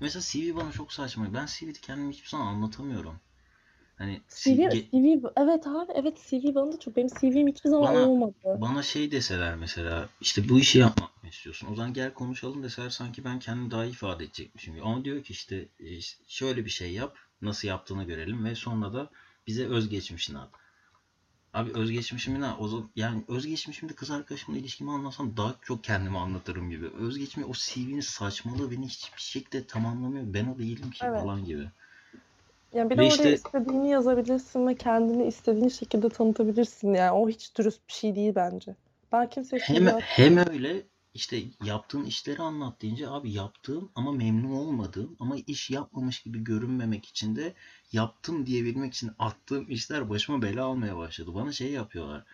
mesela CV bana çok saçma. Ben CV'de kendimi hiçbir zaman anlatamıyorum. Hani CV, ge- CV, evet abi evet CV bana da çok. Benim CV'm hiçbir zaman Bana- olmadı. bana şey deseler mesela işte bu işi yapmak mı istiyorsun? O zaman gel konuşalım deseler sanki ben kendimi daha iyi ifade edecekmişim gibi. Ama diyor ki işte e, şöyle bir şey yap. Nasıl yaptığını görelim ve sonra da bize özgeçmişini at. Abi özgeçmişimi ne? O zaman, yani özgeçmişimde kız arkadaşımla ilişkimi anlatsam daha çok kendimi anlatırım gibi. Özgeçmiş o CV'nin saçmalığı beni hiçbir şekilde tamamlamıyor. Ben o değilim ki Evet. falan gibi. Yani bir de oraya işte- istediğini yazabilirsin ve kendini istediğin şekilde tanıtabilirsin yani. O hiç dürüst bir şey değil bence. Ben kimseye Hem, hem öyle işte yaptığın işleri anlat deyince abi yaptığım ama memnun olmadığım ama iş yapmamış gibi görünmemek için de yaptım diyebilmek için attığım işler başıma bela almaya başladı. Bana şey yapıyorlar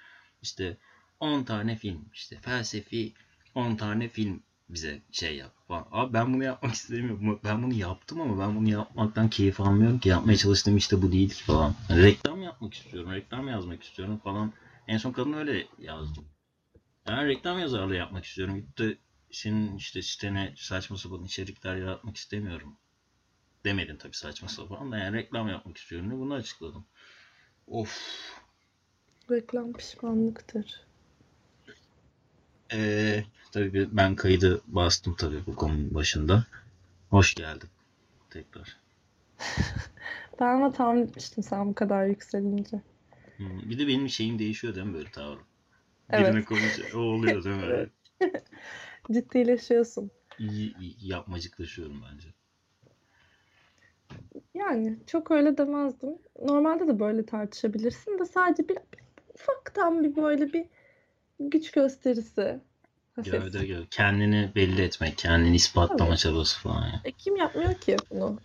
işte 10 tane film işte felsefi 10 tane film bize şey yap falan. Abi ben bunu yapmak istemiyorum. Ben bunu yaptım ama ben bunu yapmaktan keyif almıyorum ki. Yapmaya çalıştığım işte bu değil ki falan. Reklam yapmak istiyorum. Reklam yazmak istiyorum falan. En son kadın öyle yazdım. Ben reklam yazarlığı yapmak istiyorum. Gidip de senin işte sitene saçma sapan içerikler yaratmak istemiyorum. Demedim tabii saçma sapan da yani reklam yapmak istiyorum diye bunu açıkladım. Of. reklam pişmanlıktır. Ee, tabii ben kaydı bastım tabii bu konunun başında. Hoş geldin tekrar. Ben ama tahmin etmiştim sen bu kadar yükselince. Hmm, Bir de benim şeyim değişiyor değil mi böyle tavrım? Evet. Konuşunca o oluyor değil mi? Evet. Ciddileşiyorsun. İyi, iyi yapmacıklaşıyorum bence. Yani çok öyle demezdim. Normalde de böyle tartışabilirsin de sadece bir, bir ufaktan bir böyle bir güç gösterisi. Gövde gövde. Kendini belli etmek, kendini ispatlama Tabii. çabası falan ya. E, kim yapmıyor ki bunu?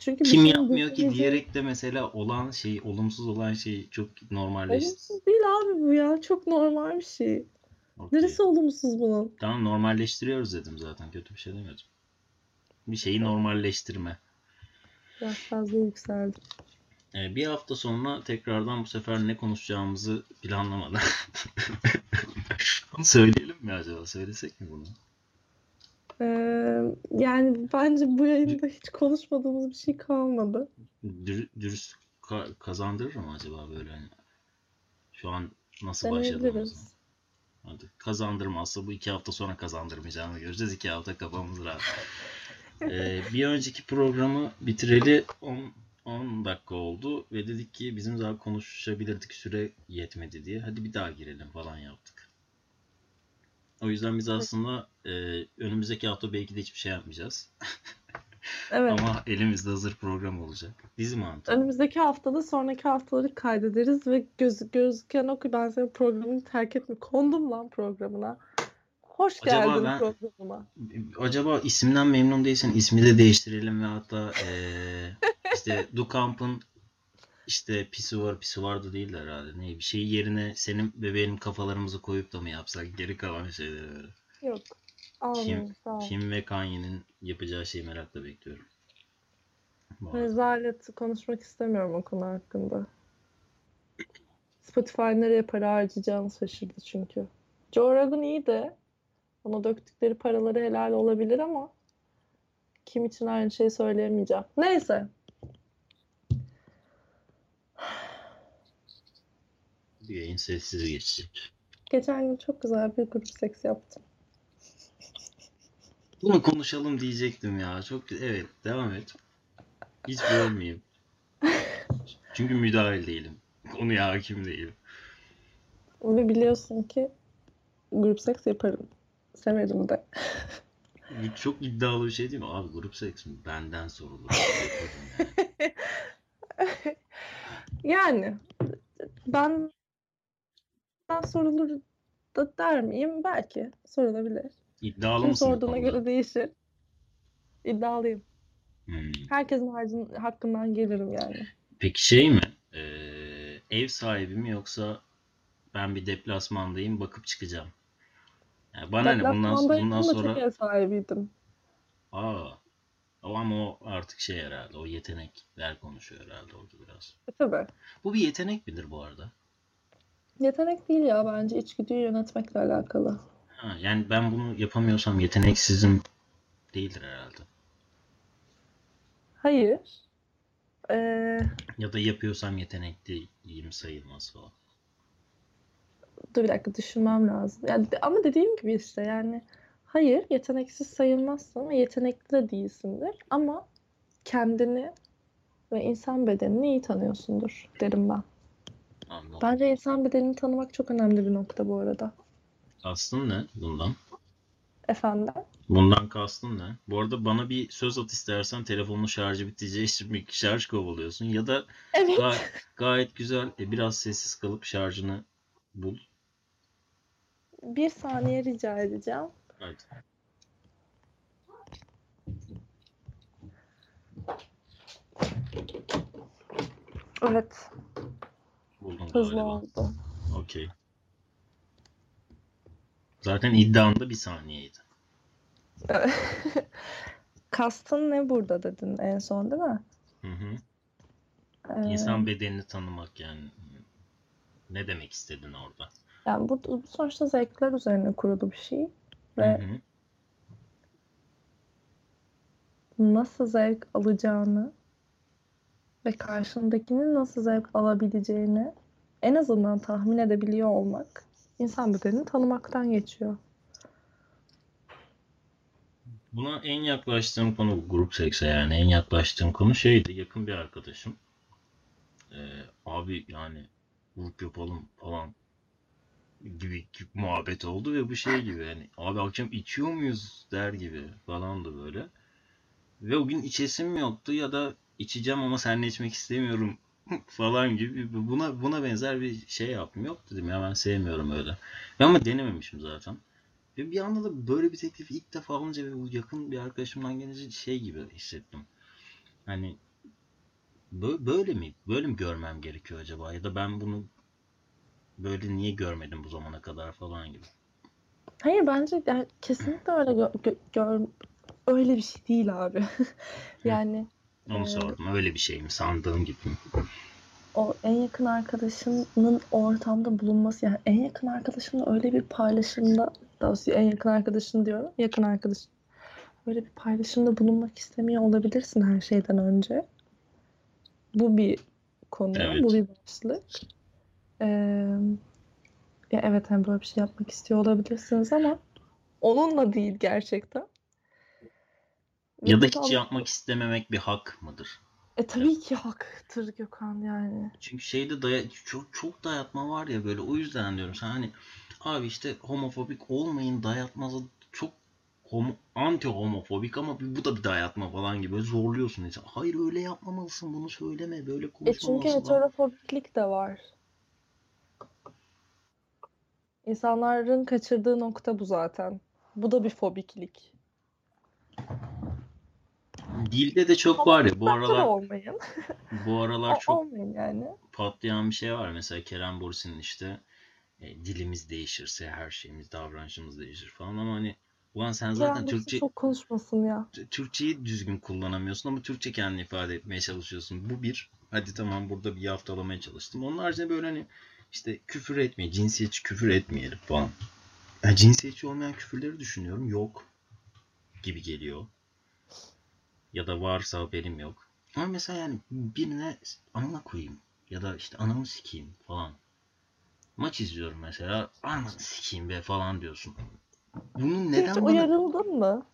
Çünkü Kim yapmıyor ki diyerek de mesela olan şey, olumsuz olan şey çok normalleşti. Olumsuz değil abi bu ya. Çok normal bir şey. Okey. Neresi olumsuz bunun? Tamam normalleştiriyoruz dedim zaten. Kötü bir şey demedim. Bir şeyi normalleştirme. Biraz fazla yükseldim. Ee, bir hafta sonra tekrardan bu sefer ne konuşacağımızı planlamadan. Söyleyelim mi acaba? Söylesek mi bunu? Ee, yani bence bu yayında hiç konuşmadığımız bir şey kalmadı. Dür- dürüst ka- kazandırır mı acaba böyle hani? Şu an nasıl başladığımızı? Hadi kazandırmazsa bu iki hafta sonra kazandırmayacağını göreceğiz. İki hafta kafamız rahat. Ee, bir önceki programı bitireli 10 10 dakika oldu ve dedik ki bizim daha konuşabilirdik süre yetmedi diye. Hadi bir daha girelim falan yaptık. O yüzden biz aslında e, önümüzdeki hafta belki de hiçbir şey yapmayacağız. Evet. Ama elimizde hazır program olacak. Dizi mantığı. Önümüzdeki haftada sonraki haftaları kaydederiz ve göz, gözüken o ki ben senin programını terk etme. Kondum lan programına. Hoş Acaba geldin ben- programıma. Acaba isimden memnun değilsen ismi de değiştirelim ve hatta eee işte Dukamp'ın işte pisuvar pisuvar da değil de herhalde. Ne bir şey yerine senin ve benim kafalarımızı koyup da mı yapsak geri kalan şeyleri böyle. Yok. Ol. Kim ve Kanye'nin yapacağı şeyi merakla bekliyorum. Rezalet konuşmak istemiyorum o konu hakkında. Spotify nereye para harcayacağını şaşırdı çünkü. Joe Rogan iyi de ona döktükleri paraları helal olabilir ama kim için aynı şeyi söyleyemeyeceğim. Neyse. Yayın sessiz geçecek. Geçen gün çok güzel bir grup seks yaptım. Bunu konuşalım diyecektim ya. Çok evet devam et. Hiç bölmeyeyim. Çünkü müdahil değilim. Konuya hakim değilim. Ve biliyorsun ki grup seks yaparım. Severim de. Çok iddialı bir şey değil mi? Abi grup seks mi? Benden sorulur. Yani. Yani ben ben sorulur da der miyim? Belki sorulabilir. İddialı Kim mısın sorduğuna konuda? göre değişir. İddialıyım. Hmm. Herkesin harcın, hakkından gelirim yani. Peki şey mi? Ee, ev sahibi mi yoksa ben bir deplasmandayım bakıp çıkacağım. Yani bana ne bundan, bundan da sonra çok ev sahibiydim. aa ama o artık şey herhalde o yetenekler konuşuyor herhalde orada biraz. E, tabii. Bu bir yetenek midir bu arada? Yetenek değil ya bence içgüdüyü yönetmekle alakalı. Ha, yani ben bunu yapamıyorsam yeteneksizim değildir herhalde. Hayır. Ee, Ya da yapıyorsam yetenekliyim sayılmaz falan. dur bir dakika düşünmem lazım. Yani, ama dediğim gibi işte yani hayır yeteneksiz sayılmazsın ve yetenekli de değilsindir. Ama kendini ve insan bedenini iyi tanıyorsundur derim ben. Anladım. Bence insan bedenini tanımak çok önemli bir nokta bu arada. Kastın ne bundan? Efendim? Bundan kastın ne? Bu arada bana bir söz at istersen telefonun şarjı için bir şarj kovalıyorsun. Ya da Evet. gayet, gayet güzel e, biraz sessiz kalıp şarjını bul. Bir saniye rica edeceğim. Hadi. Evet, Buldum hızlı galiba. oldu. Okey. Zaten iddianda bir saniyeydi. Kastın ne burada dedin en son değil mi? Hı hı. Ee, İnsan bedenini tanımak yani. Ne demek istedin orada? yani bu, bu sonuçta zevkler üzerine kurulu bir şey Hı ve hı. nasıl zevk alacağını ve karşındakinin nasıl zevk alabileceğini en azından tahmin edebiliyor olmak insan bedenini tanımaktan geçiyor. Buna en yaklaştığım konu grup sekse yani en yaklaştığım konu şeydi yakın bir arkadaşım. Ee, abi yani grup yapalım falan gibi muhabbet oldu ve bu şey gibi yani abi akşam içiyor muyuz der gibi falan da böyle. Ve o gün içesim yoktu ya da içeceğim ama seninle içmek istemiyorum falan gibi buna buna benzer bir şey yaptım. Yok dedim ya ben sevmiyorum öyle. Ben ama denememişim zaten. Ve bir anda da böyle bir teklifi ilk defa alınca ve bu yakın bir arkadaşımdan gelince şey gibi hissettim. Hani bö- böyle mi? Böyle mi görmem gerekiyor acaba? Ya da ben bunu böyle niye görmedim bu zamana kadar falan gibi. Hayır bence yani kesinlikle öyle gö- gö- gör öyle bir şey değil abi. Yani Onu Ee, sordum. Öyle bir şey mi? Sandığım gibi mi? o en yakın arkadaşının ortamda bulunması yani en yakın arkadaşınla öyle bir paylaşımda daha en yakın arkadaşın diyorum yakın arkadaş öyle bir paylaşımda bulunmak istemiyor olabilirsin her şeyden önce. Bu bir konu, Evet. bu bir başlık. Ee, ya evet hani böyle bir şey yapmak istiyor olabilirsiniz ama onunla değil gerçekten. Ya da hiç yapmak istememek bir hak mıdır? E tabii ki haktır Gökhan yani. Çünkü şeyde daya çok çok dayatma var ya böyle o yüzden diyorum sen hani abi işte homofobik olmayın dayatması çok homo, anti homofobik ama bu da bir dayatma falan gibi zorluyorsun insan. Hayır öyle yapmamalısın bunu söyleme böyle E çünkü konuşmamalısın. falan. heterofobiklik de var. İnsanların kaçırdığı nokta bu zaten. Bu da bir fobiklik. Dilde de çok var ya bu aralar olmayın. bu aralar çok olmayın yani. patlayan bir şey var. Mesela Kerem Bürsin'in işte e, dilimiz değişirse her şeyimiz, davranışımız değişir falan ama hani ulan sen zaten Bürsin Türkçe çok konuşmasın ya. Türkçeyi düzgün kullanamıyorsun ama Türkçe kendini ifade etmeye çalışıyorsun. Bu bir. Hadi tamam burada bir yaftalamaya çalıştım. Onun haricinde böyle hani işte küfür etmeye, cinsiyetçi küfür etmeyelim falan. Yani cinsiyetçi olmayan küfürleri düşünüyorum. Yok gibi geliyor. Ya da varsa haberim yok. Ama mesela yani birine amına koyayım ya da işte anamı sikeyim falan. Maç izliyorum mesela. Ananı sikeyim be falan diyorsun. Bunun Hiç neden bana uyarıldın mı?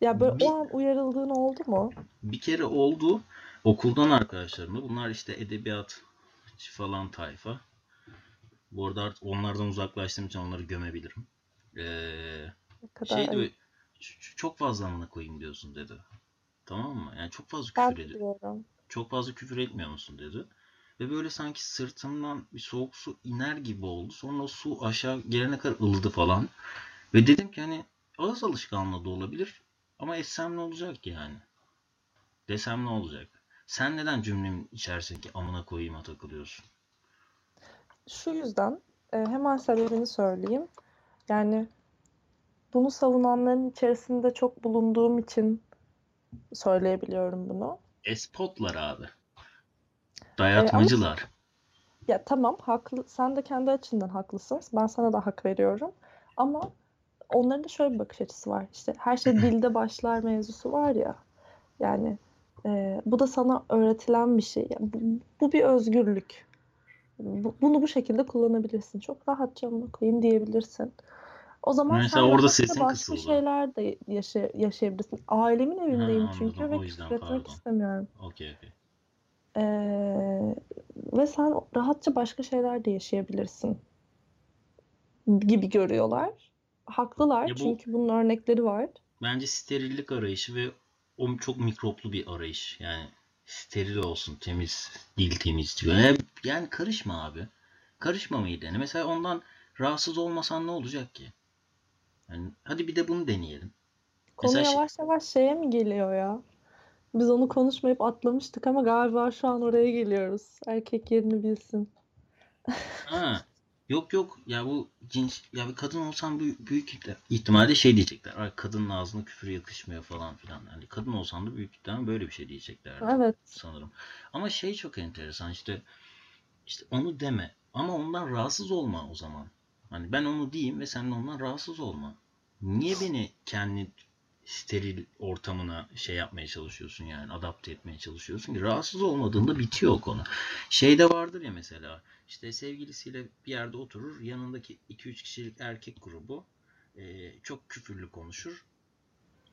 Ya böyle Bir- o an uyarıldığın oldu mu? bir kere oldu okuldan arkadaşlarımla. Bunlar işte edebiyat falan tayfa. Bu arada artık onlardan uzaklaştığım için onları gömebilirim. Ee, şey ayıp. Diyor, "Ç- çok fazla amına koyayım diyorsun dedi. Tamam mı? Yani çok fazla küfür ediyor. Çok fazla küfür etmiyor musun dedi. Ve böyle sanki sırtımdan bir soğuk su iner gibi oldu. Sonra o su aşağı gelene kadar ılıdı falan. Ve dedim ki hani ağız alışkanlığı da olabilir. Ama etsem ne olacak yani? Desem ne olacak? Sen neden cümlemin içerisindeki amına koyayıma takılıyorsun? Şu yüzden e, hemen sebebini söyleyeyim. Yani bunu savunanların içerisinde çok bulunduğum için söyleyebiliyorum bunu. Espotlar abi. Dayatmacılar. Ya tamam haklı sen de kendi açından haklısın. Ben sana da hak veriyorum. Ama onların da şöyle bir bakış açısı var. İşte her şey dilde başlar mevzusu var ya. Yani Ee, bu da sana öğretilen bir şey. Yani bu, bu bir özgürlük. Bu- bunu bu şekilde kullanabilirsin. Çok rahatça amına koyayım diyebilirsin. O zaman Mesela sen orada rahatça sesin başka kısıldı. şeyler de yaşa- yaşayabilirsin. Ailemin evindeyim Ha, çünkü anladım. ve O yüzden küfür etmek pardon. istemiyorum. Okey okey. Ee, ve sen rahatça başka şeyler de yaşayabilirsin gibi görüyorlar. Haklılar Ya bu- çünkü bunun örnekleri var. Bence sterillik arayışı ve o çok mikroplu bir arayış. Yani steril olsun, temiz, dil temiz diyor. Yani, yani karışma abi. Karışmamayı dene. Mesela ondan rahatsız olmasan ne olacak ki? Yani hadi bir de bunu deneyelim. Konu Mesela şey- yavaş yavaş şeye mi geliyor ya? Biz onu konuşmayıp atlamıştık ama galiba şu an oraya geliyoruz. Erkek yerini bilsin. Ha, yok yok ya bu cins ya bir kadın olsam büyük, büyük ihtimalle şey diyecekler. Ay kadının ağzına küfür yakışmıyor falan filan. Yani kadın olsam da büyük ihtimalle böyle bir şey diyecekler Evet. sanırım. Ama şey çok enteresan işte işte onu deme ama ondan rahatsız olma o zaman. Hani ben onu diyeyim ve sen de ondan rahatsız olma. Niye beni kendi steril ortamına şey yapmaya çalışıyorsun yani adapte etmeye çalışıyorsun ki rahatsız olmadığında bitiyor o konu. Şeyde vardır ya mesela işte sevgilisiyle bir yerde oturur yanındaki 2-3 kişilik erkek grubu e, çok küfürlü konuşur.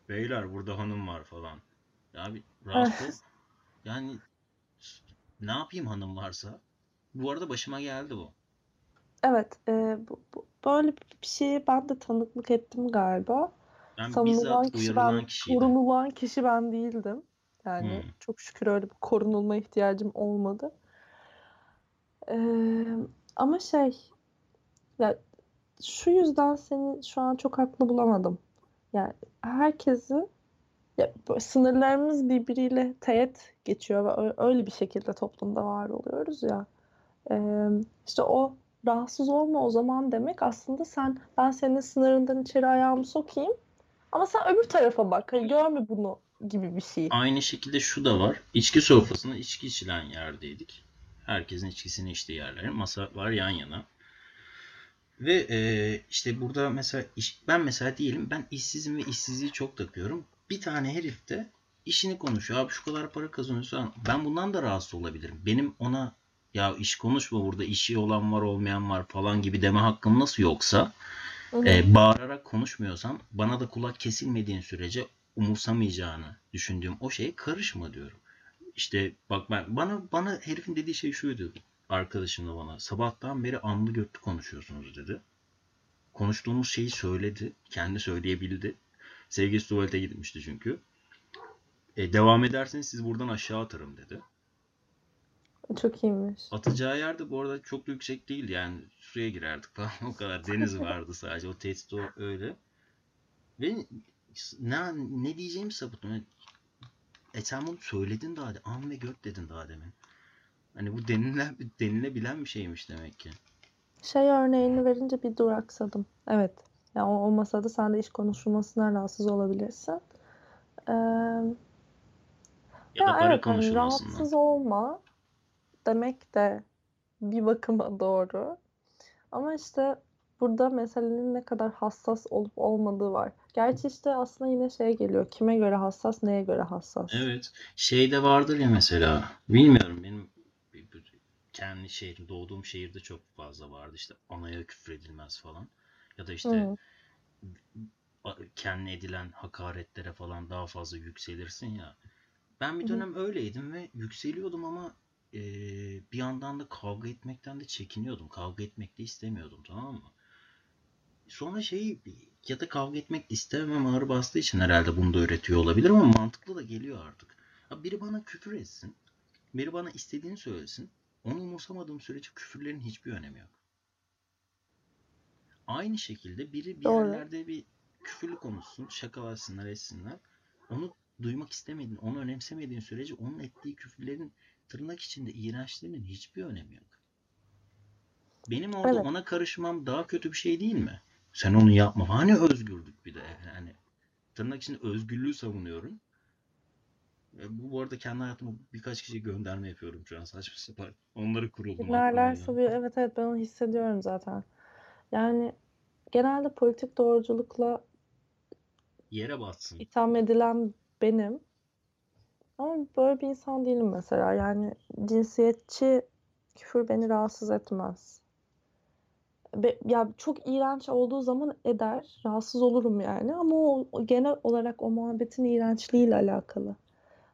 Beyler burada hanım var falan. Ya bir rahatsız ol. Yani ne yapayım hanım varsa. Bu arada başıma geldi bu. Evet. e, bu, bu- böyle bir şeye ben de tanıklık ettim galiba. Ben Savunulan kişi ben, korunulan kişi ben değildim. Yani Hmm. çok şükür öyle bir korunulma ihtiyacım olmadı. Ee, ama şey, ya şu yüzden seni şu an çok haklı bulamadım. Yani herkesi ya sınırlarımız birbiriyle teğet geçiyor ve öyle bir şekilde toplumda var oluyoruz ya. Ee, işte o rahatsız olma o zaman demek aslında sen ben senin sınırından içeri ayağımı sokayım ama sen öbür tarafa bak. Hani görme bunu gibi bir şey. Aynı şekilde şu da var. İçki sofrasında içki içilen yerdeydik. Herkesin içkisini içtiği yerler. Masalar yan yana. Ve e, işte burada mesela iş- ben mesela diyelim ben işsizim ve işsizliği çok takıyorum. Bir tane herif de işini konuşuyor. Abi şu kadar para kazanıyorsan ben bundan da rahatsız olabilirim. Benim ona ya iş konuşma burada işi olan var olmayan var falan gibi deme hakkım nasıl yoksa Hı e, bağırarak konuşmuyorsam bana da kulak kesilmediğin sürece umursamayacağını düşündüğüm o şeye karışma diyorum. İşte bak ben bana bana herifin dediği şey şuydu arkadaşım da bana sabahtan beri anlı götlü konuşuyorsunuz dedi. Konuştuğumuz şeyi söyledi. Kendi söyleyebildi. Sevgilisi tuvalete gitmişti çünkü. E, devam ederseniz siz buradan aşağı atarım dedi. Çok iyiymiş. Atacağı yer de bu arada çok da yüksek değil yani. Suya girerdik falan. O kadar deniz vardı sadece. O tehdit o öyle. Ve ne, ne diyeceğimi sapıttım. E sen bunu söyledin daha de an ve göt dedin daha demin. Hani bu denilen, denilebilen bir şeymiş demek ki. Şey örneğini verince bir duraksadım. Evet. Yani o olmasa da sen de iş konuşulmasından rahatsız olabilirsin. Ee, ya da ya para evet hani konuşulmasından rahatsız olma demek de bir bakıma doğru. Ama işte burada meselenin ne kadar hassas olup olmadığı var. Gerçi işte aslında yine şeye geliyor. Kime göre hassas, neye göre hassas? evet şey de vardır ya mesela bilmiyorum benim kendi şehrim doğduğum şehirde çok fazla vardı işte anaya küfür edilmez falan ya da işte Hı. kendine edilen hakaretlere falan daha fazla yükselirsin ya. Ben bir Hı hı. dönem öyleydim ve yükseliyordum ama e, bir yandan da kavga etmekten de çekiniyordum. Kavga etmek de istemiyordum tamam mı? Sonra şey ya da kavga etmek istemem ağır bastığı için herhalde bunu da öğretiyor olabilir ama mantıklı da geliyor artık. Ha, biri bana küfür etsin. Biri bana istediğini söylesin. Onu umursamadığım sürece küfürlerin hiçbir önemi yok. Aynı şekilde biri bir Doğru. yerlerde bir küfürlü konuşsun, şakalasınlar, etsinler. Onu duymak istemediğin, onu önemsemediğin sürece onun ettiği küfürlerin tırnak içinde iğrençliğinin hiçbir önemi yok. Benim orada Evet. ona karışmam daha kötü bir şey değil mi? Sen onu yapma. Hani özgürlük bir de. Yani tırnak içinde özgürlüğü savunuyorum. Bu, bu arada kendi hayatıma birkaç kişiye gönderme yapıyorum şu an saçma sapan. Onları kuruldum bir evet evet ben onu hissediyorum zaten. Yani genelde politik doğruculukla Yere batsın. itham edilen benim. Ama böyle bir insan değilim mesela. Yani cinsiyetçi küfür beni rahatsız etmez. Be- ya çok iğrenç olduğu zaman eder. Rahatsız olurum yani. Ama o, genel olarak o muhabbetin iğrençliğiyle alakalı.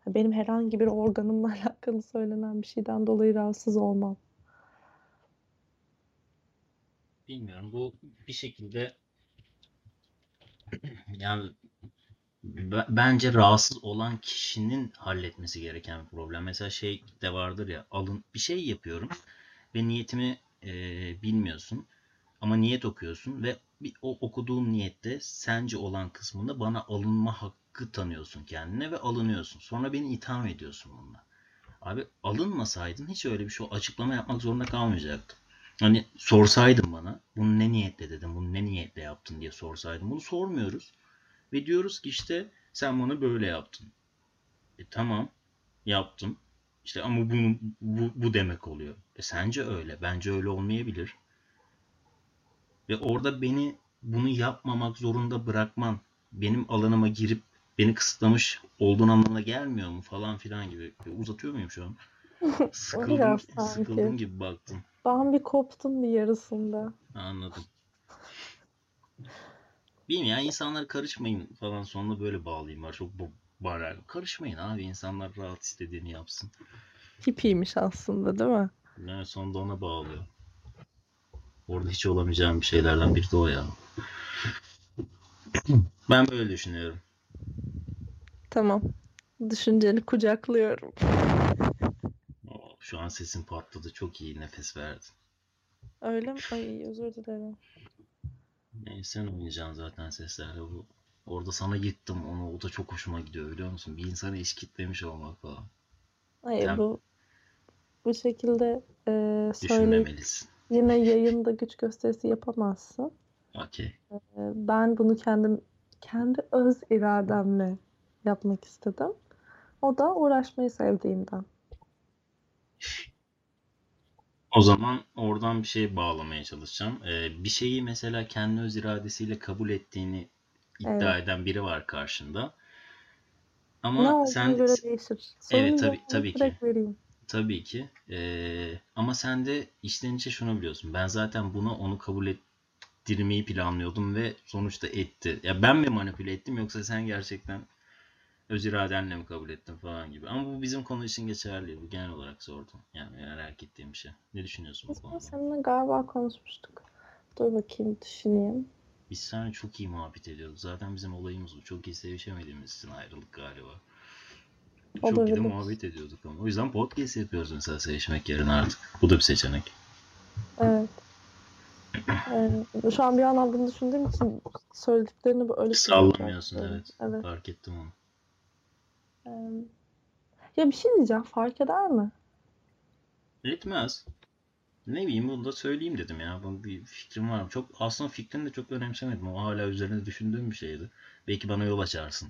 Benim herhangi bir organımla alakalı söylenen bir şeyden dolayı rahatsız olmam. Bilmiyorum. Bu bir şekilde yani bence rahatsız olan kişinin halletmesi gereken bir problem. Mesela şey de vardır ya alın bir şey yapıyorum ve niyetimi e, bilmiyorsun ama niyet okuyorsun ve bir, o okuduğun niyette sence olan kısmında bana alınma hakkı tanıyorsun kendine ve alınıyorsun. Sonra beni itham ediyorsun bununla. Abi alınmasaydın hiç öyle bir şey açıklama yapmak zorunda kalmayacaktım. Hani sorsaydın bana bunu ne niyetle dedim, bunu ne niyetle yaptın diye sorsaydın. Bunu sormuyoruz. Ve diyoruz ki işte sen bana böyle yaptın. E tamam yaptım. İşte ama bunu, bu, bu demek oluyor. E sence öyle. Bence öyle olmayabilir. Ve orada beni bunu yapmamak zorunda bırakman benim alanıma girip beni kısıtlamış olduğun anlamına gelmiyor mu falan filan gibi. E, uzatıyor muyum şu an? Sıkıldım, sıkıldım gibi baktım. Ben bir koptum bir yarısında. Anladım. Bilmiyorum ya insanlar karışmayın falan sonunda böyle bağlayayım var. Çok bu bana karışmayın abi insanlar rahat istediğini yapsın. Hipiymiş aslında değil mi? Yani sonunda ona bağlıyor. Orada hiç olamayacağım bir şeylerden biri de o ya. Ben böyle düşünüyorum. Tamam. Düşünceni kucaklıyorum. Oo, Şu an sesim patladı. Çok iyi nefes verdin. Öyle mi? Ay özür dilerim. Yani sen oynayacaksın zaten seslerle bu. Orada sana yıktım onu. O da çok hoşuma gidiyor biliyor musun? Bir insanı eşkitlemiş olmak falan. Hayır Sen- bu bu şekilde e, söyleyip yine yayında güç gösterisi yapamazsın. Okey. E, ben bunu kendim kendi öz irademle yapmak istedim. O da uğraşmayı sevdiğimden. O zaman oradan bir şey bağlamaya çalışacağım. Ee, bir şeyi mesela kendi öz iradesiyle kabul ettiğini iddia Evet. eden biri var karşında. Ne Ama olduğuna sen göre değişir. Evet, tabii- cevabını tabii ki. direkt vereyim. tabii ki ee, ama sen de içten içe şunu biliyorsun. Ben zaten bunu onu kabul ettirmeyi planlıyordum ve sonuçta etti. Ya ben mi manipüle ettim yoksa sen gerçekten öz iradenle mi kabul ettin falan gibi. Ama bu bizim konu için geçerli. Bu genel olarak sordum. Yani merak ettiğim bir şey. Ne düşünüyorsun bu konuda? seninle galiba konuşmuştuk. Dur bakayım düşüneyim. Biz seninle çok iyi muhabbet ediyorduk. Zaten bizim olayımız bu. Çok iyi sevişemediğimiz için ayrılık galiba. Çok iyi de muhabbet ediyorduk ama. O yüzden podcast yapıyoruz mesela sevişmek yerine artık. Bu da bir seçenek. Evet. Ee, şu an bir yandan bunu düşündüğüm için söylediklerini böyle Sallamıyorsun evet. Evet. Fark ettim onu. Ee, ya bir şey diyeceğim. Fark eder mi? Etmez. Ne bileyim bunu da söyleyeyim dedim ya. Bunun bir fikrim var. Çok aslında fikrini de çok önemsemedim. O hala üzerine düşündüğüm bir şeydi. Belki bana yol açarsın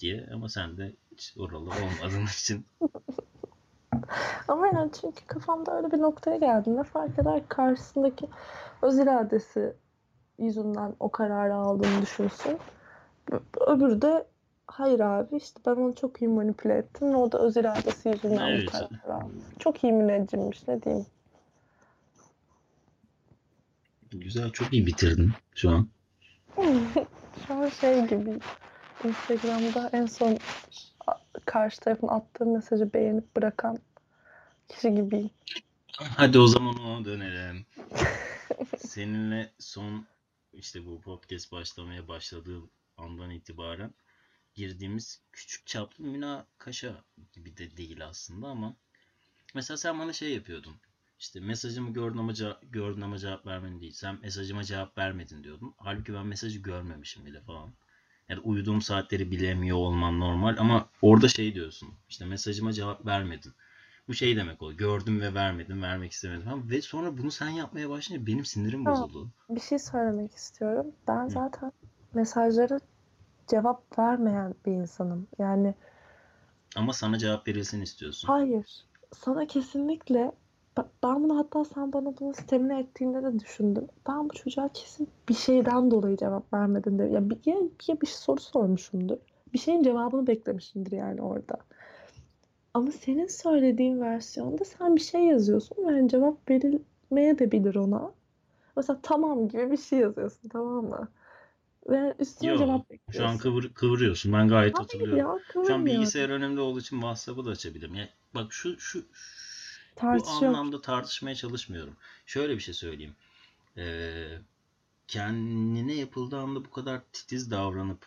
diye ama sen de hiç oralı olmadığın için Ama yani çünkü kafamda öyle bir noktaya geldiğinde fark eder ki karşısındaki öz iradesi yüzünden o kararı aldığını düşünsün. Öbürü de hayır abi işte ben onu çok iyi manipüle ettim o da öz iradesi yüzünden bu Evet. kararı aldı. Çok iyi müneccimmiş ne diyeyim. güzel çok iyi bitirdin şu an. Şu an şey gibi Instagram'da en son karşı tarafın attığı mesajı beğenip bırakan kişi gibiyim. Hadi o zaman ona dönelim. Seninle son işte bu podcast başlamaya başladığı andan itibaren girdiğimiz küçük çaplı münakaşa gibi de değil aslında ama mesela sen bana şey yapıyordun. İşte mesajımı gördün ama cevap, gördün ama cevap vermedin değil. Sen mesajıma cevap vermedin diyordun. Halbuki ben mesajı görmemişim bile falan. Yani uyuduğum saatleri bilemiyor olman normal ama orada şey diyorsun. İşte mesajıma cevap vermedin. Bu şey demek o. Gördüm ve vermedim, vermek istemedim falan. Ve sonra bunu sen yapmaya başlayınca benim sinirim bozuldu. Bir şey söylemek istiyorum. Ben zaten mesajlara cevap vermeyen bir insanım. Yani Ama sana cevap verilsin istiyorsun. hayır. Sana kesinlikle ben bunu hatta sen bana bunu temine ettiğinde de düşündüm. Ben bu çocuğa kesin bir şeyden dolayı cevap vermedin de. Ya bir, ya, ya bir soru sormuşumdur. Bir şeyin cevabını beklemişimdir yani orada. Ama senin söylediğin versiyonda sen bir şey yazıyorsun yani cevap verilmeye de bilir ona. Mesela tamam gibi bir şey yazıyorsun tamam mı? Ve üstüne Yo, cevap şu an bekliyorsun. kıvır, kıvırıyorsun. Ben gayet Hayır hatırlıyorum. ya Şu an bilgisayar önümde olduğu için WhatsApp'ı da açabilirim. Yani bak şu şu bu Tartışıyor. anlamda tartışmaya çalışmıyorum. Şöyle bir şey söyleyeyim. Ee, kendine yapıldığı anda bu kadar titiz davranıp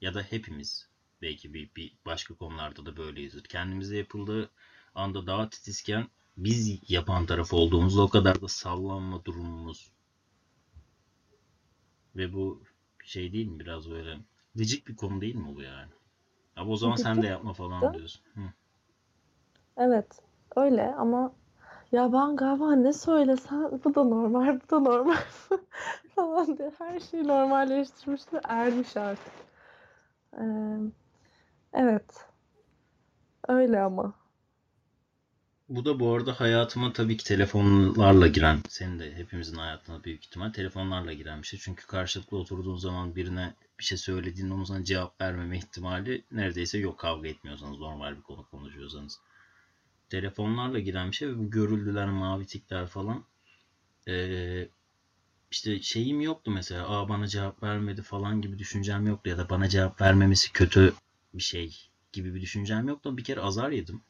ya da hepimiz belki bir, bir başka konularda da böyleyizdir. Kendimize yapıldığı anda daha titizken biz yapan taraf olduğumuzda o kadar da sallanma durumumuz ve bu şey değil mi biraz böyle gıcık bir konu değil mi bu yani? Abi o zaman sen de Gıcık yapma falan da. diyorsun. Hı. Evet öyle ama ya ben galiba ne söylesem bu da normal bu da normal falan diye her şeyi normalleştirmiş ve ermiş artık. Ee, evet öyle ama. Bu da bu arada hayatıma tabii ki telefonlarla giren, senin de hepimizin hayatına büyük ihtimal telefonlarla giren bir şey. Çünkü karşılıklı oturduğun zaman birine bir şey söylediğinde sana cevap vermeme ihtimali neredeyse yok kavga etmiyorsanız, normal bir konu konuşuyorsanız. Telefonlarla giren bir şey ve bu görüldüler, mavi tikler falan. Ee, işte şeyim yoktu mesela, aa bana cevap vermedi falan gibi düşüncem yoktu ya da bana cevap vermemesi kötü bir şey gibi bir düşüncem yoktu. Bir kere azar yedim.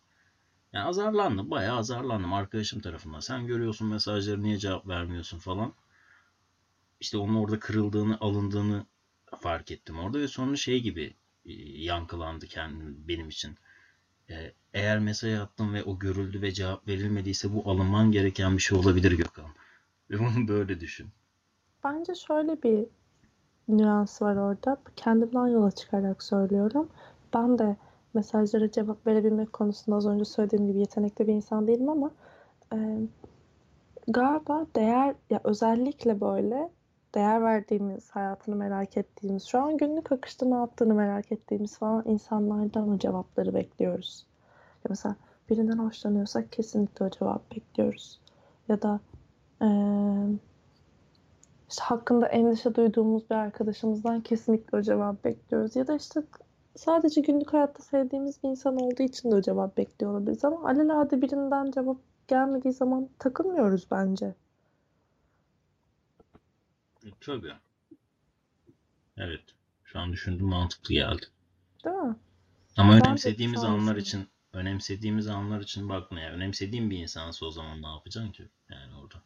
Yani azarlandım. Bayağı azarlandım arkadaşım tarafından. Sen görüyorsun mesajları niye cevap vermiyorsun falan. İşte onun orada kırıldığını, alındığını fark ettim orada ve sonra şey gibi e, yankılandı kendim benim için. E, Eğer mesaj attım ve o görüldü ve cevap verilmediyse bu alınman gereken bir şey olabilir Gökhan. Ve bunu böyle düşün. Bence şöyle bir nüans var orada. Kendimden yola çıkarak söylüyorum. Ben de mesajlara cevap verebilmek konusunda az önce söylediğim gibi yetenekli bir insan değilim ama e, galiba değer ya özellikle böyle değer verdiğimiz, hayatını merak ettiğimiz, şu an günlük akışta ne yaptığını merak ettiğimiz falan insanlardan o cevapları bekliyoruz. Ya mesela birinden hoşlanıyorsak kesinlikle o cevap bekliyoruz. Ya da e, işte hakkında endişe duyduğumuz bir arkadaşımızdan kesinlikle o cevap bekliyoruz. Ya da işte sadece günlük hayatta sevdiğimiz bir insan olduğu için de o cevap bekliyor olabiliriz. Ama alelade birinden cevap gelmediği zaman takılmıyoruz bence. E, Tabii. Evet. Şu an düşündüm mantıklı geldi. Değil mi? Ama Ben önemsediğimiz anlar düşündüm. için önemsediğimiz anlar için bakma ya. Önemsediğin bir insansa o zaman ne yapacaksın ki? Yani orada.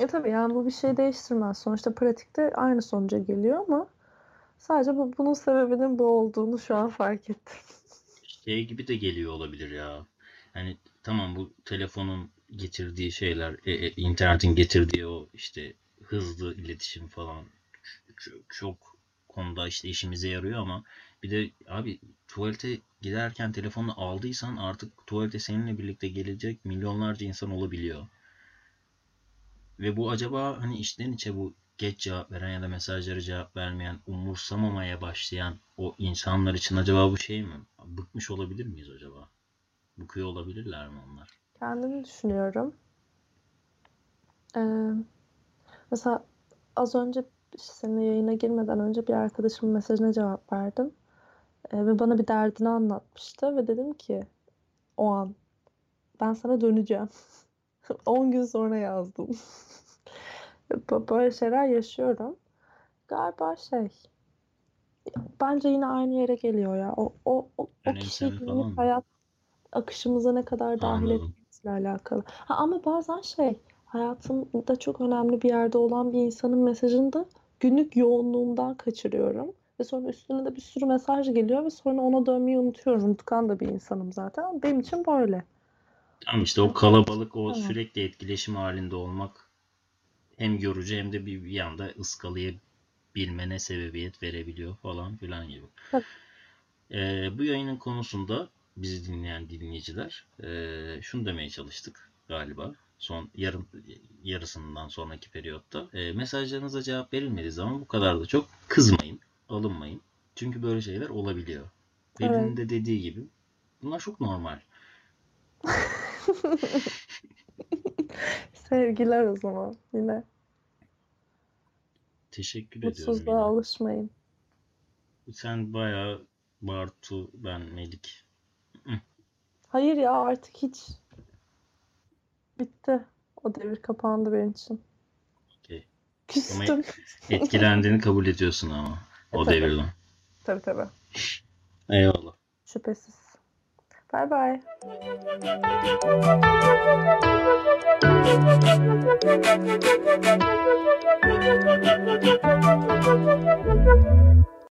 E tabii yani bu bir şey değiştirmez. Sonuçta pratikte aynı sonuca geliyor ama sadece bu, bunun sebebinin bu olduğunu şu an fark ettim. Şey gibi de geliyor olabilir ya. Hani tamam bu telefonun getirdiği şeyler, e, e, internetin getirdiği o işte hızlı iletişim falan çok, çok konuda işte işimize yarıyor ama bir de abi tuvalete giderken telefonunu aldıysan artık tuvalete seninle birlikte gelecek milyonlarca insan olabiliyor. Ve bu acaba hani içten içe bu geç cevap veren ya da mesajları cevap vermeyen, umursamamaya başlayan o insanlar için acaba bu şey mi? Bıkmış olabilir miyiz acaba? Bıkıyor olabilirler mi onlar? Kendimi düşünüyorum. Ee, mesela az önce işte seninle yayına girmeden önce bir arkadaşımın mesajına cevap verdim. Ee, ve bana bir derdini anlatmıştı ve dedim ki o an ben sana döneceğim. 10 gün sonra yazdım. Böyle şeyler yaşıyorum. Galiba şey bence yine aynı yere geliyor ya. O, o, o, o mı? hayat akışımıza ne kadar dahil ettiğimizle alakalı. Ha, ama bazen şey hayatımda çok önemli bir yerde olan bir insanın mesajını da günlük yoğunluğumdan kaçırıyorum. Ve sonra üstüne de bir sürü mesaj geliyor ve sonra ona dönmeyi unutuyorum. Unutkan da bir insanım zaten. Ama benim için böyle. Tamam işte o kalabalık, o Tamam. sürekli etkileşim halinde olmak hem yorucu hem de bir, bir yanda ıskalayabilmene sebebiyet verebiliyor falan filan gibi. Tabii. Ee, bu yayının konusunda bizi dinleyen dinleyiciler ee, şunu demeye çalıştık galiba. Son yarım yarısından sonraki periyotta. Ee, mesajlarınıza cevap verilmediği zaman bu kadar da çok kızmayın, alınmayın. Çünkü böyle şeyler olabiliyor. Evet. de dediği gibi bunlar çok normal. Sevgiler o zaman yine. Teşekkür ediyorum Mutsuzluğa alışmayın. Sen bayağı Bartu, ben Melik Hayır ya artık hiç bitti. O devir kapandı benim için. Okey. Küstüm. Etkilendiğini kabul ediyorsun ama o Tabii. devirden. Tabii tabii. Eyvallah. Şüphesiz. Bye bye.